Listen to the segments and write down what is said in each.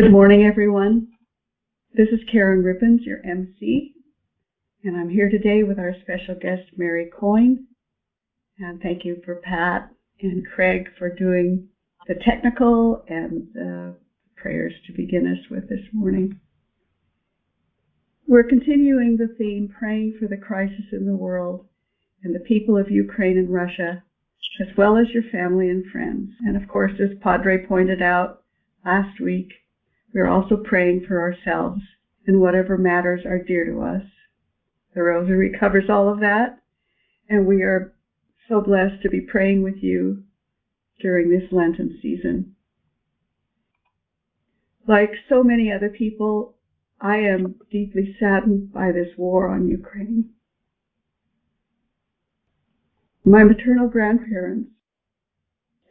Good morning, everyone. This is Karen Rippens, your MC, and I'm here today with our special guest, Mary Coyne. And thank you for Pat and Craig for doing the technical and the prayers to begin us with this morning. We're continuing the theme, praying for the crisis in the world and the people of Ukraine and Russia, as well as your family and friends. And of course, as Padre pointed out last week, we're also praying for ourselves and whatever matters are dear to us. The Rosary covers all of that, and we are so blessed to be praying with you during this Lenten season. Like so many other people, I am deeply saddened by this war on Ukraine. My maternal grandparents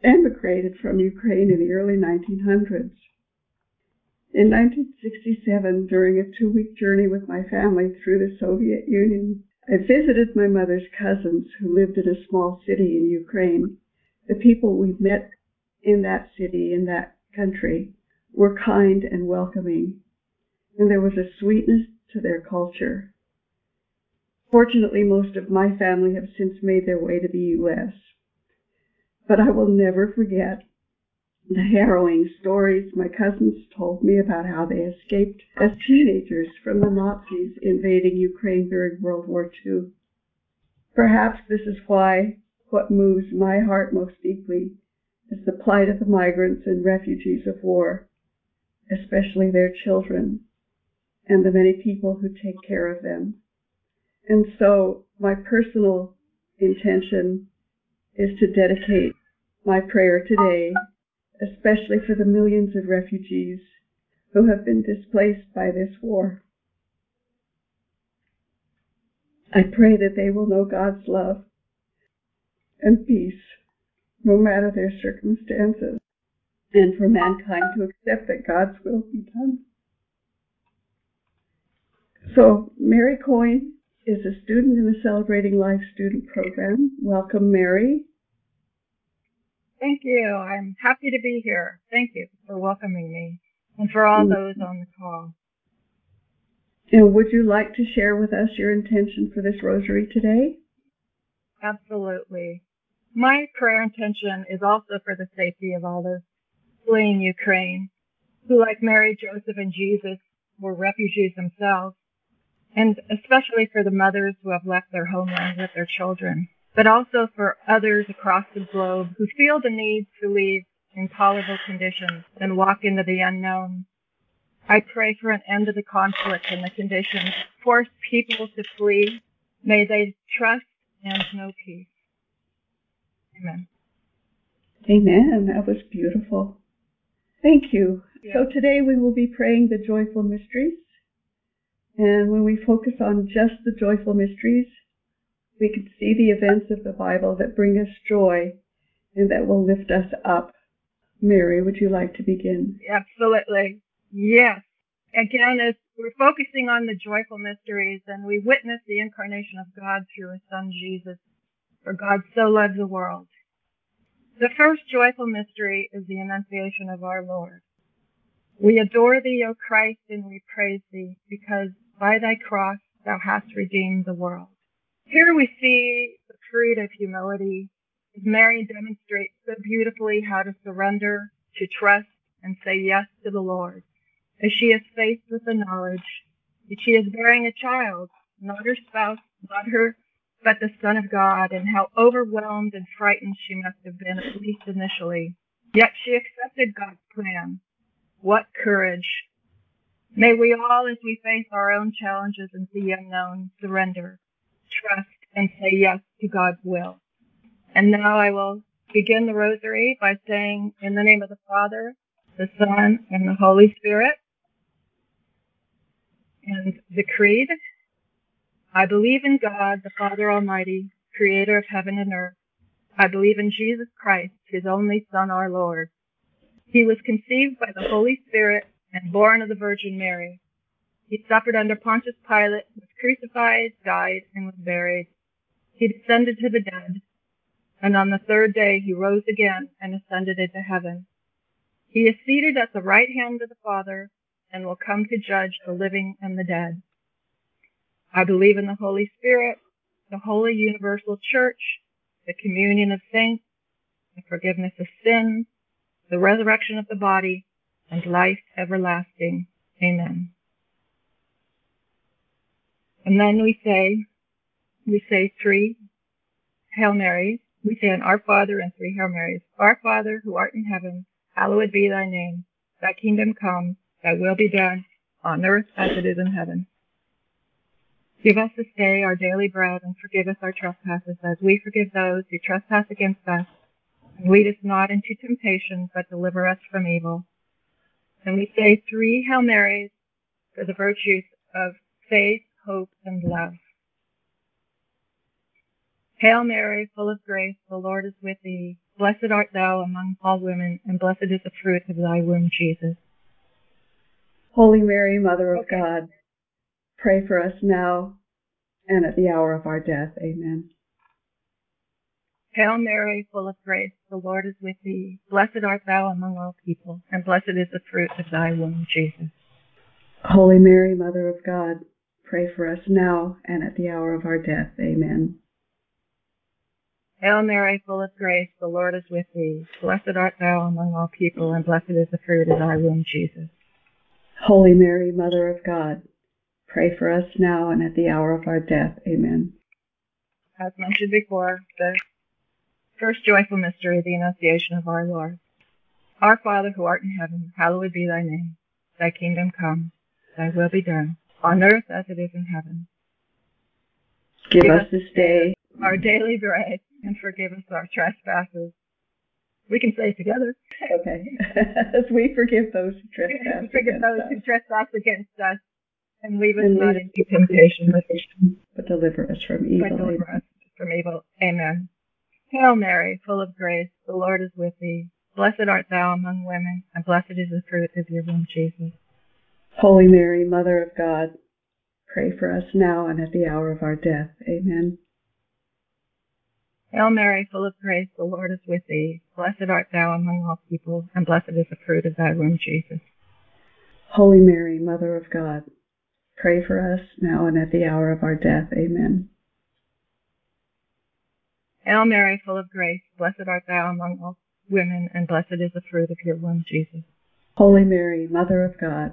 emigrated from Ukraine in the early 1900s. In 1967, during a two week journey with my family through the Soviet Union, I visited my mother's cousins who lived in a small city in Ukraine. The people we met in that city, in that country, were kind and welcoming, and there was a sweetness to their culture Fortunately, most of my family have since made their way to the U.S. But I will never forget the harrowing stories my cousins told me about how they escaped as teenagers from the Nazis invading Ukraine during World War II. Perhaps this is why what moves my heart most deeply is the plight of the migrants and refugees of war, especially their children and the many people who take care of them. And so my personal intention is to dedicate my prayer today, especially for the millions of refugees who have been displaced by this war. I pray that they will know God's love and peace no matter their circumstances, and for mankind to accept that God's will be done. So, Mary Coyne is a student in the Celebrating Life student program. Welcome, Mary. Thank you. I'm happy to be here. Thank you for welcoming me and for all mm. those on the call. And would you like to share with us your intention for this rosary today? Absolutely. My prayer intention is also for the safety of all those fleeing Ukraine, who, like Mary, Joseph, and Jesus, were refugees themselves and especially for the mothers who have left their homeland with their children, but also for others across the globe who feel the need to leave intolerable conditions and walk into the unknown. I pray for an end to the conflict and the conditions force people to flee. May they trust and know peace. Amen. Amen. That was beautiful. Thank you. Yeah. So today we will be praying the joyful mysteries. And when we focus on just the joyful mysteries, we can see the events of the Bible that bring us joy and that will lift us up. Mary, would you like to begin? Absolutely. Yes. Again, as we're focusing on the joyful mysteries and we witness the incarnation of God through his son Jesus, for God so loved the world. The first joyful mystery is the Annunciation of our Lord. We adore thee, O Christ, and we praise thee, because by thy cross thou hast redeemed the world. Here we see the fruit of humility. As Mary demonstrates so beautifully how to surrender, to trust, and say yes to the Lord. As she is faced with the knowledge that she is bearing a child, not her spouse, not her, but the Son of God, and how overwhelmed and frightened she must have been, at least initially. Yet she accepted God's plan. What courage! May we all, as we face our own challenges and the unknown, surrender, trust, and say yes to God's will. And now I will begin the rosary by saying, in the name of the Father, the Son, and the Holy Spirit, and the Creed. I believe in God, the Father Almighty, creator of heaven and earth. I believe in Jesus Christ, his only Son, our Lord. He was conceived by the Holy Spirit and born of the Virgin Mary. He suffered under Pontius Pilate, was crucified, died, and was buried. He descended to the dead, and on the third day he rose again and ascended into heaven. He is seated at the right hand of the Father and will come to judge the living and the dead. I believe in the Holy Spirit, the holy universal church, the communion of saints, the forgiveness of sins, the resurrection of the body, and life everlasting. Amen. And then we say, we say three Hail Marys. We say an Our Father and three Hail Marys. Our Father, who art in heaven, hallowed be thy name. Thy kingdom come, thy will be done, on earth as it is in heaven. Give us this day our daily bread, and forgive us our trespasses, as we forgive those who trespass against us. And lead us not into temptation, but deliver us from evil. And we say three Hail Marys for the virtues of faith, hope, and love. Hail Mary, full of grace, the Lord is with thee. Blessed art thou among all women, and blessed is the fruit of thy womb, Jesus. Holy Mary, Mother of okay. God, pray for us now and at the hour of our death. Amen. Hail Mary, full of grace, the Lord is with thee. Blessed art thou among all people, and blessed is the fruit of thy womb, Jesus. Holy Mary, Mother of God, pray for us now and at the hour of our death. Amen. Hail Mary, full of grace, the Lord is with thee. Blessed art thou among all people, and blessed is the fruit of thy womb, Jesus. Holy Mary, Mother of God, pray for us now and at the hour of our death. Amen. As mentioned before, the first joyful mystery, the Annunciation of our Lord. Our Father who art in heaven, hallowed be thy name. Thy kingdom come, thy will be done, on earth as it is in heaven. Give, Give us this day our daily bread, and forgive us our trespasses. We can say it together. Okay. As we forgive those who trespass forgive those us. who trespass against us, and leave us and not into temptation, but deliver us from evil. But deliver us from evil. Amen. Hail Mary, full of grace, the Lord is with thee. Blessed art thou among women, and blessed is the fruit of your womb, Jesus. Holy Mary, Mother of God, pray for us now and at the hour of our death. Amen. Hail Mary, full of grace, the Lord is with thee. Blessed art thou among all people, and blessed is the fruit of thy womb, Jesus. Holy Mary, Mother of God, pray for us now and at the hour of our death. Amen. Hail Mary, full of grace, blessed art thou among all women, and blessed is the fruit of your womb, Jesus. Holy Mary, Mother of God,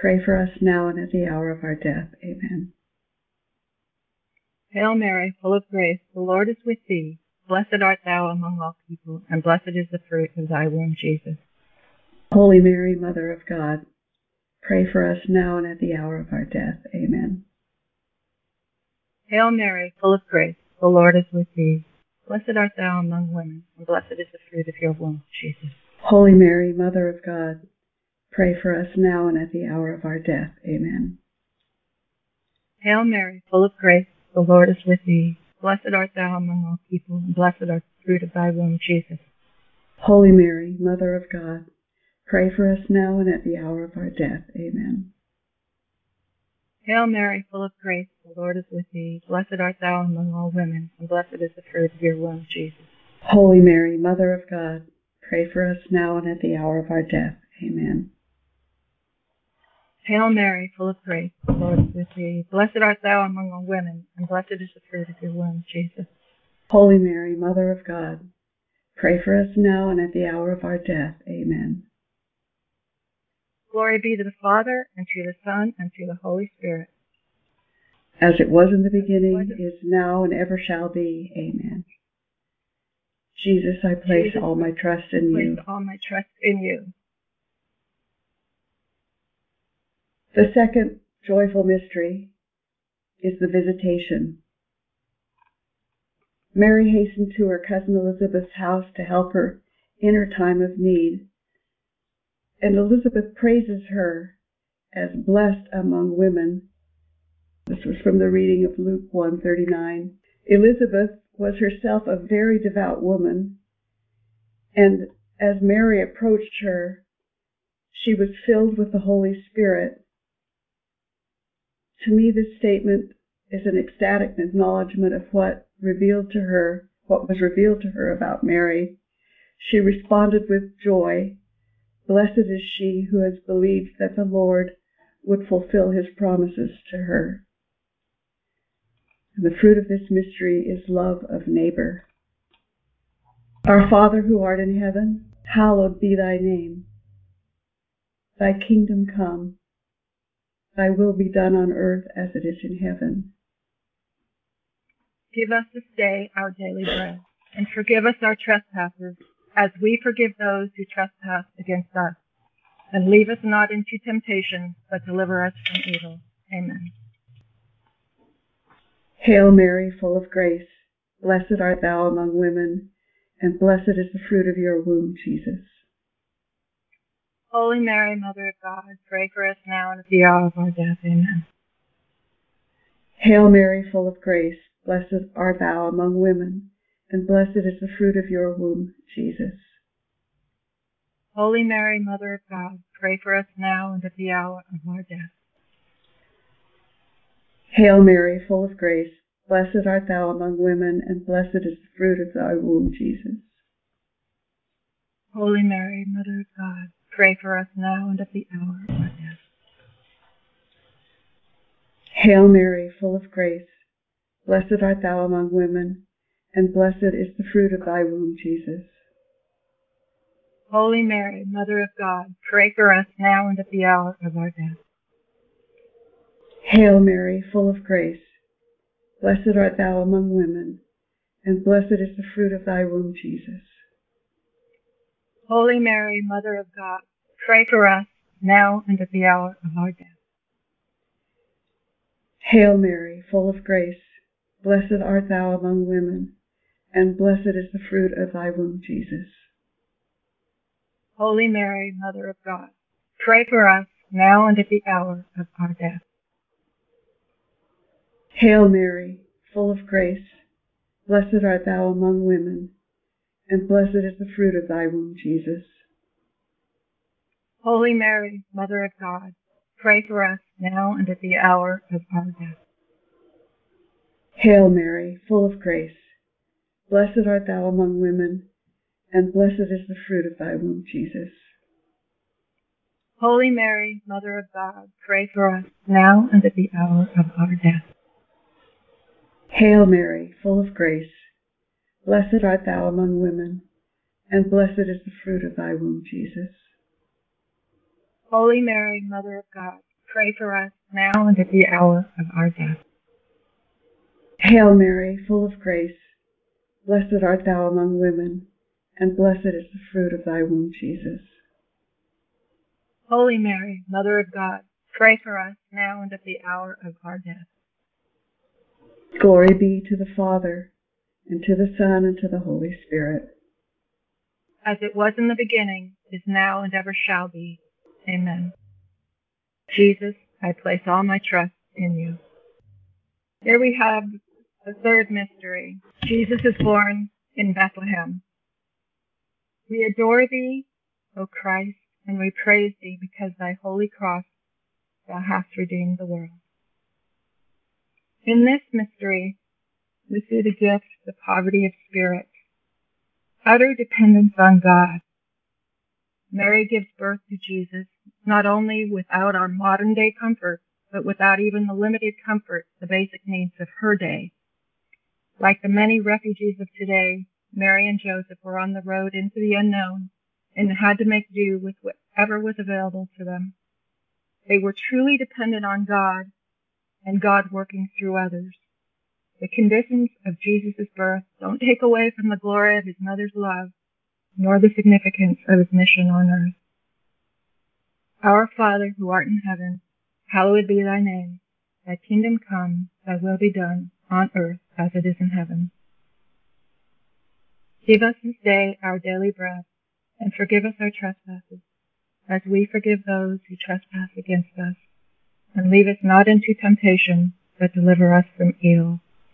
pray for us now and at the hour of our death. Amen. Hail Mary, full of grace, the Lord is with thee. Blessed art thou among all people, and blessed is the fruit of thy womb, Jesus. Holy Mary, Mother of God, pray for us now and at the hour of our death. Amen. Hail Mary, full of grace, the Lord is with thee. Blessed art thou among women, and blessed is the fruit of your womb, Jesus. Holy Mary, Mother of God, pray for us now and at the hour of our death. Amen. Hail Mary, full of grace, the Lord is with thee. Blessed art thou among all people, and blessed art the fruit of thy womb, Jesus. Holy Mary, Mother of God, pray for us now and at the hour of our death. Amen. Hail Mary, full of grace, the Lord is with thee. Blessed art thou among all women, and blessed is the fruit of your womb, Jesus. Holy Mary, Mother of God, pray for us now and at the hour of our death. Amen. Hail Mary, full of grace, the Lord is with thee. Blessed art thou among all women, and blessed is the fruit of your womb, Jesus. Holy Mary, Mother of God, pray for us now and at the hour of our death. Amen. Glory be to the Father, and to the Son, and to the Holy Spirit. As it was in the beginning, is now, and ever shall be. Amen. Jesus, I place Jesus, all my trust in place you. all my trust in you. The second joyful mystery is the visitation. Mary hastened to her cousin Elizabeth's house to help her in her time of need. And Elizabeth praises her as blessed among women. This was from the reading of Luke 1:39. Elizabeth was herself a very devout woman, and as Mary approached her, she was filled with the Holy Spirit. To me, this statement is an ecstatic acknowledgement of what revealed to her, what was revealed to her about Mary. She responded with joy. Blessed is she who has believed that the Lord would fulfill his promises to her. And the fruit of this mystery is love of neighbor. Our Father who art in heaven, hallowed be thy name. Thy kingdom come, thy will be done on earth as it is in heaven. Give us this day our daily bread, and forgive us our trespasses, as we forgive those who trespass against us. And lead us not into temptation, but deliver us from evil. Amen. Hail Mary, full of grace, blessed art thou among women, and blessed is the fruit of your womb, Jesus. Holy Mary, Mother of God, pray for us now and at the hour of our death. Amen. Hail Mary, full of grace, blessed art thou among women, and blessed is the fruit of your womb, Jesus. Holy Mary, Mother of God, pray for us now and at the hour of our death. Hail Mary, full of grace, blessed art thou among women, and blessed is the fruit of thy womb, Jesus. Holy Mary, Mother of God, pray for us now and at the hour of our death. Hail Mary, full of grace, blessed art thou among women, and blessed is the fruit of thy womb, Jesus. Holy Mary, Mother of God, pray for us now and at the hour of our death. Hail Mary, full of grace, blessed art thou among women, and blessed is the fruit of thy womb, Jesus. Holy Mary, Mother of God, pray for us now and at the hour of our death. Hail Mary, full of grace, blessed art thou among women, and blessed is the fruit of thy womb, Jesus. Holy Mary, Mother of God, pray for us now and at the hour of our death. Hail Mary, full of grace, blessed art thou among women, and blessed is the fruit of thy womb, Jesus. Holy Mary, Mother of God, pray for us now and at the hour of our death. Hail Mary, full of grace, blessed art thou among women, and blessed is the fruit of thy womb, Jesus. Holy Mary, Mother of God, pray for us now and at the hour of our death. Hail Mary, full of grace, blessed art thou among women, and blessed is the fruit of thy womb, Jesus. Holy Mary, Mother of God, pray for us now and at the hour of our death. Hail Mary, full of grace, blessed art thou among women, and blessed is the fruit of thy womb, Jesus. Holy Mary, Mother of God, pray for us now and at the hour of our death. Glory be to the Father, and to the Son, and to the Holy Spirit. As it was in the beginning, is now, and ever shall be. Amen. Jesus, I place all my trust in you. Here we have the third mystery. Jesus is born in Bethlehem. We adore thee, O Christ, and we praise thee because thy holy cross thou hast redeemed the world. In this mystery, see the gift, the poverty of spirit, utter dependence on God. Mary gives birth to Jesus not only without our modern day comfort, but without even the limited comfort, the basic needs of her day. Like the many refugees of today, Mary and Joseph were on the road into the unknown and had to make do with whatever was available to them. They were truly dependent on God and God working through others. The conditions of Jesus' birth don't take away from the glory of his mother's love, nor the significance of his mission on earth. Our Father who art in heaven, hallowed be thy name. Thy kingdom come, thy will be done, on earth as it is in heaven. Give us this day our daily bread, and forgive us our trespasses, as we forgive those who trespass against us. And lead us not into temptation, but deliver us from evil.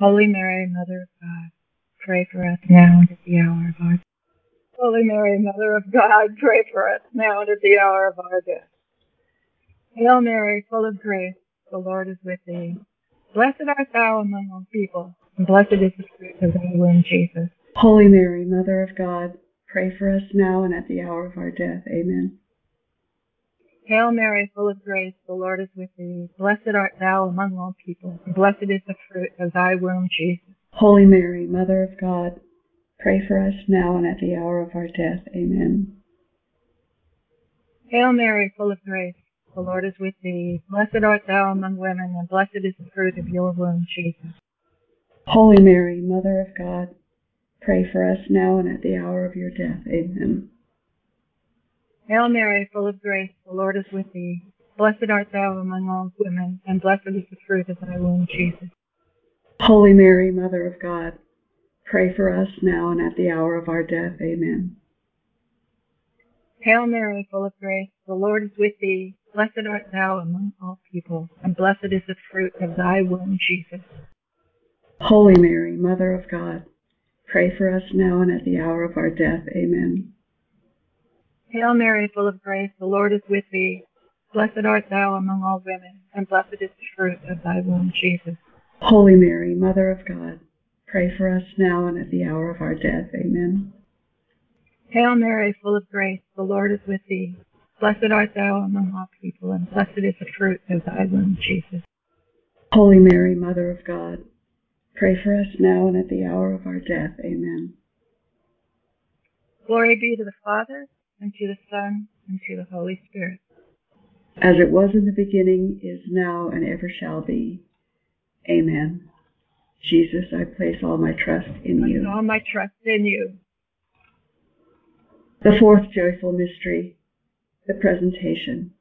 Holy Mary, Mother of God, pray for us now and at the hour of our death. Holy Mary, Mother of God, pray for us now and at the hour of our death. Hail Mary, full of grace, the Lord is with thee. Blessed art thou among all people, and blessed is the fruit of thy womb, Jesus. Holy Mary, Mother of God, pray for us now and at the hour of our death. Amen. Hail Mary, full of grace, the Lord is with thee. Blessed art thou among all people, and blessed is the fruit of thy womb, Jesus. Holy Mary, Mother of God, pray for us now and at the hour of our death. Amen. Hail Mary, full of grace, the Lord is with thee. Blessed art thou among women, and blessed is the fruit of your womb, Jesus. Holy Mary, Mother of God, pray for us now and at the hour of your death. Amen. Hail Mary, full of grace, the Lord is with thee. Blessed art thou among all women, and blessed is the fruit of thy womb, Jesus. Holy Mary, Mother of God, pray for us now and at the hour of our death. Amen. Hail Mary, full of grace, the Lord is with thee. Blessed art thou among all people, and blessed is the fruit of thy womb, Jesus. Holy Mary, Mother of God, pray for us now and at the hour of our death. Amen. Hail Mary, full of grace, the Lord is with thee. Blessed art thou among all women, and blessed is the fruit of thy womb, Jesus. Holy Mary, Mother of God, pray for us now and at the hour of our death. Amen. Hail Mary, full of grace, the Lord is with thee. Blessed art thou among all people, and blessed is the fruit of thy womb, Jesus. Holy Mary, Mother of God, pray for us now and at the hour of our death. Amen. Glory be to the Father, and to the Son, and to the Holy Spirit. As it was in the beginning, is now, and ever shall be. Amen. Jesus, I place all my trust in you. all my trust in you. The fourth joyful mystery, the presentation.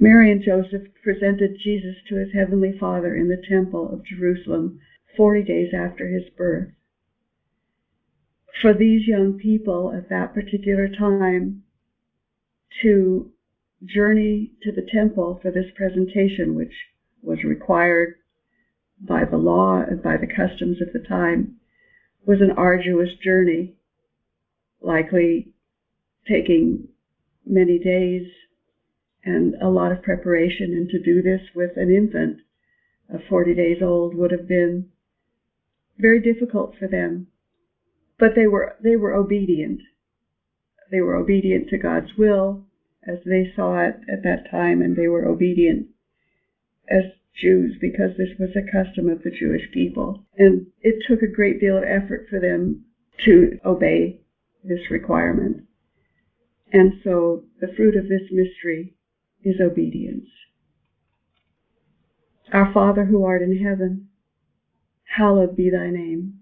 Mary and Joseph presented Jesus to his heavenly Father in the temple of Jerusalem 40 days after his birth. For these young people at that particular time to journey to the temple for this presentation, which was required by the law and by the customs of the time, was an arduous journey, likely taking many days and a lot of preparation. And to do this with an infant of 40 days old would have been very difficult for them. But they were they were obedient. They were obedient to God's will as they saw it at that time, and they were obedient as Jews because this was a custom of the Jewish people. And it took a great deal of effort for them to obey this requirement. And so the fruit of this mystery is obedience. Our Father who art in heaven, hallowed be thy name.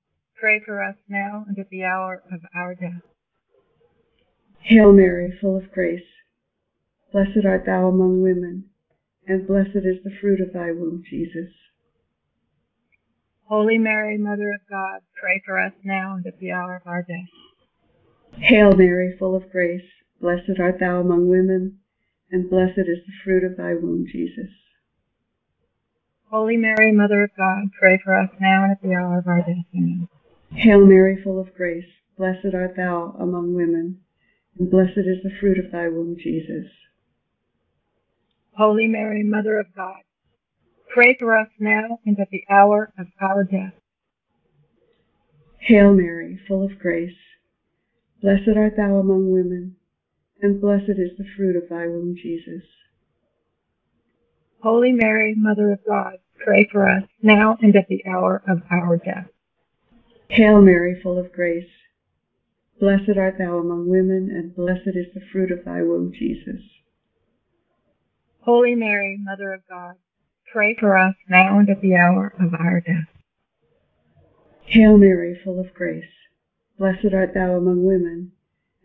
pray for us now and at the hour of our death. Hail Mary, full of grace, blessed art thou among women, and blessed is the fruit of thy womb, Jesus. Holy Mary, Mother of God, pray for us now and at the hour of our death. Hail Mary, full of grace, blessed art thou among women, and blessed is the fruit of thy womb, Jesus. Holy Mary, Mother of God, pray for us now and at the hour of our death. Amen. Hail Mary, full of grace, blessed art thou among women, and blessed is the fruit of thy womb, Jesus. Holy Mary, Mother of God, pray for us now and at the hour of our death. Hail Mary, full of grace, blessed art thou among women, and blessed is the fruit of thy womb, Jesus. Holy Mary, Mother of God, pray for us now and at the hour of our death. Hail Mary, full of grace, blessed art thou among women, and blessed is the fruit of thy womb, Jesus. Holy Mary, Mother of God, pray for us now and at the hour of our death. Hail Mary, full of grace, blessed art thou among women,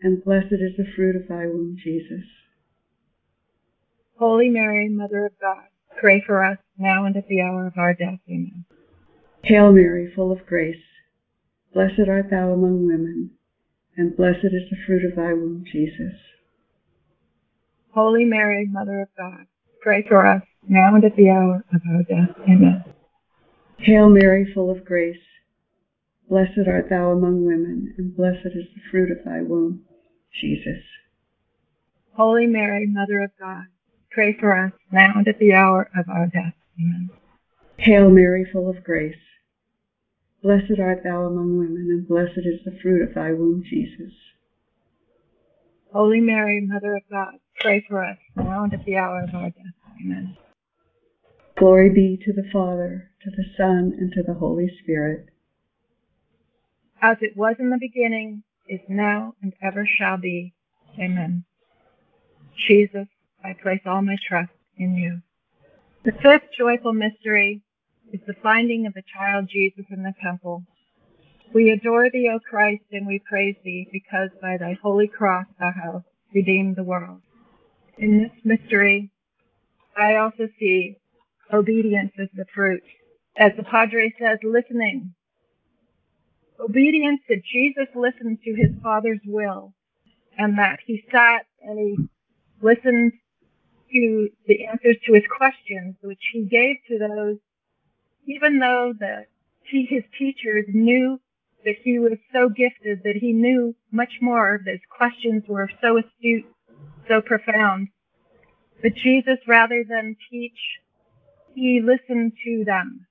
and blessed is the fruit of thy womb, Jesus. Holy Mary, Mother of God, pray for us now and at the hour of our death. Amen. Hail Mary, full of grace, blessed art thou among women, and blessed is the fruit of thy womb, Jesus. Holy Mary, Mother of God, pray for us now and at the hour of our death. Amen. Hail Mary, full of grace, blessed art thou among women, and blessed is the fruit of thy womb, Jesus. Holy Mary, Mother of God, pray for us now and at the hour of our death. Amen. Hail Mary, full of grace, blessed art thou among women, and blessed is the fruit of thy womb, Jesus. Holy Mary, Mother of God, pray for us now and at the hour of our death. Amen. Glory be to the Father, to the Son, and to the Holy Spirit. As it was in the beginning, is now, and ever shall be. Amen. Jesus, I place all my trust in you. The fifth joyful mystery is the finding of the child Jesus in the temple. We adore thee, O Christ, and we praise thee, because by thy holy cross thou hast redeemed the world. In this mystery, I also see obedience as the fruit. As the Padre says, listening. Obedience that Jesus listened to his Father's will, and that he sat and he listened to the answers to his questions, which he gave to those, even though the, his teachers knew that he was so gifted that he knew much more. His questions were so astute, so profound. But Jesus, rather than teach, he listened to them.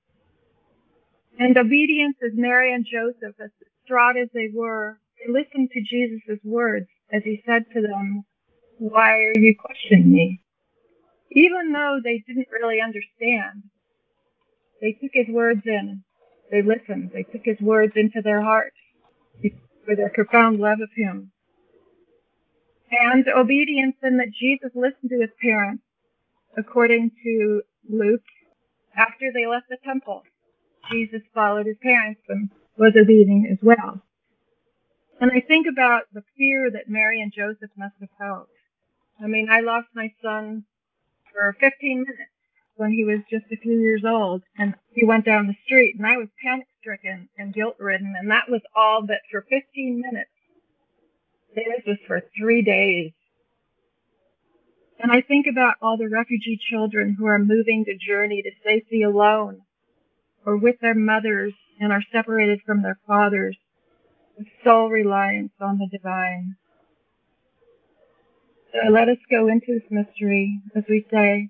And obedience as Mary and Joseph, as distraught as they were, they listened to Jesus' words as he said to them, Why are you questioning me? Even though they didn't really understand, they took his words in. They listened. They took his words into their heart for their profound love of him. And obedience in that Jesus listened to his parents, according to Luke, after they left the temple. Jesus followed his parents and was obedient as well. And I think about the fear that Mary and Joseph must have felt. I mean, I lost my son for 15 minutes when he was just a few years old and he went down the street and I was panic stricken and guilt ridden and that was all but for 15 minutes. This was for three days. And I think about all the refugee children who are moving to journey to safety alone or with their mothers and are separated from their fathers with sole reliance on the divine. So let us go into this mystery as we say,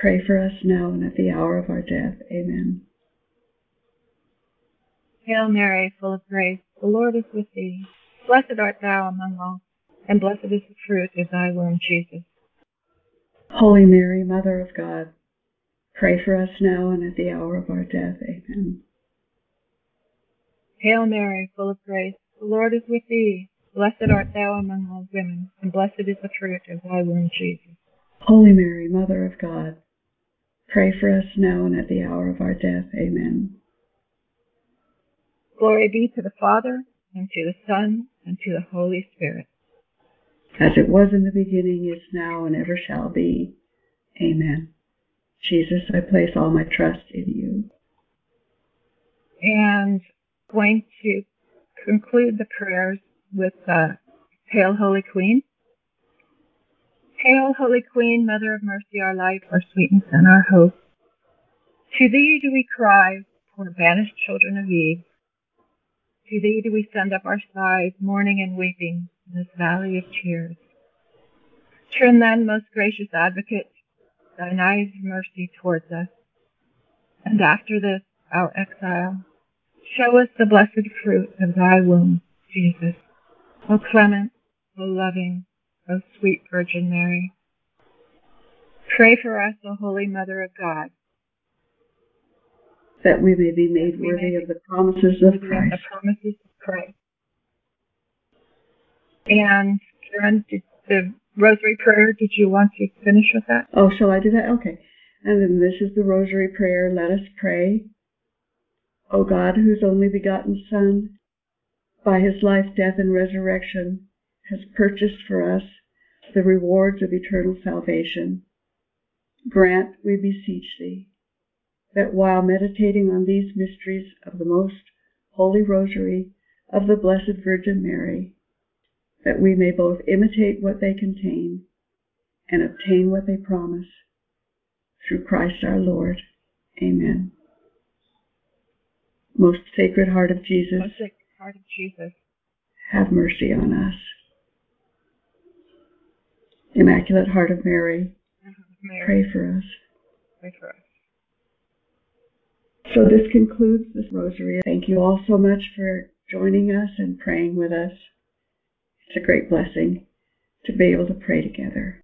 pray for us now and at the hour of our death. Amen. Hail Mary, full of grace, the Lord is with thee. Blessed art thou among all, and blessed is the fruit of thy womb, Jesus. Holy Mary, Mother of God, pray for us now and at the hour of our death. Amen. Hail Mary, full of grace, the Lord is with thee. Blessed art thou among all women, and blessed is the fruit of thy womb, Jesus. Holy Mary, Mother of God, pray for us now and at the hour of our death. Amen. Glory be to the Father, and to the Son, and to the Holy Spirit. As it was in the beginning, is now, and ever shall be. Amen. Jesus, I place all my trust in you. And going to conclude the prayers with uh, Hail, Holy Queen. Hail, Holy Queen, Mother of Mercy, our life, our sweetness, and our hope. To thee do we cry, poor banished children of Eve. To thee do we send up our sighs, mourning and weeping in this valley of tears. Turn then, most gracious advocate, thine eyes of mercy towards us. And after this, our exile, show us the blessed fruit of thy womb, Jesus. O clement, O loving, O sweet Virgin Mary. Pray for us, O Holy Mother of God, that we may be made worthy of the promises of the Christ. promises of Christ. And Karen, did the rosary prayer, did you want to finish with that? Oh, shall I do that? Okay. And then this is the rosary prayer. Let us pray. O God, whose only begotten Son, by his life, death, and resurrection, has purchased for us the rewards of eternal salvation, grant, we beseech thee, that while meditating on these mysteries of the most holy rosary of the Blessed Virgin Mary, that we may both imitate what they contain and obtain what they promise. Through Christ our Lord. Amen. Most Sacred Heart of Jesus, Most Sacred Heart of Jesus, have mercy on us. Immaculate Heart of Mary, mm-hmm. Mary, pray for us. pray for us. So this concludes this rosary. Thank you all so much for joining us and praying with us. It's a great blessing to be able to pray together.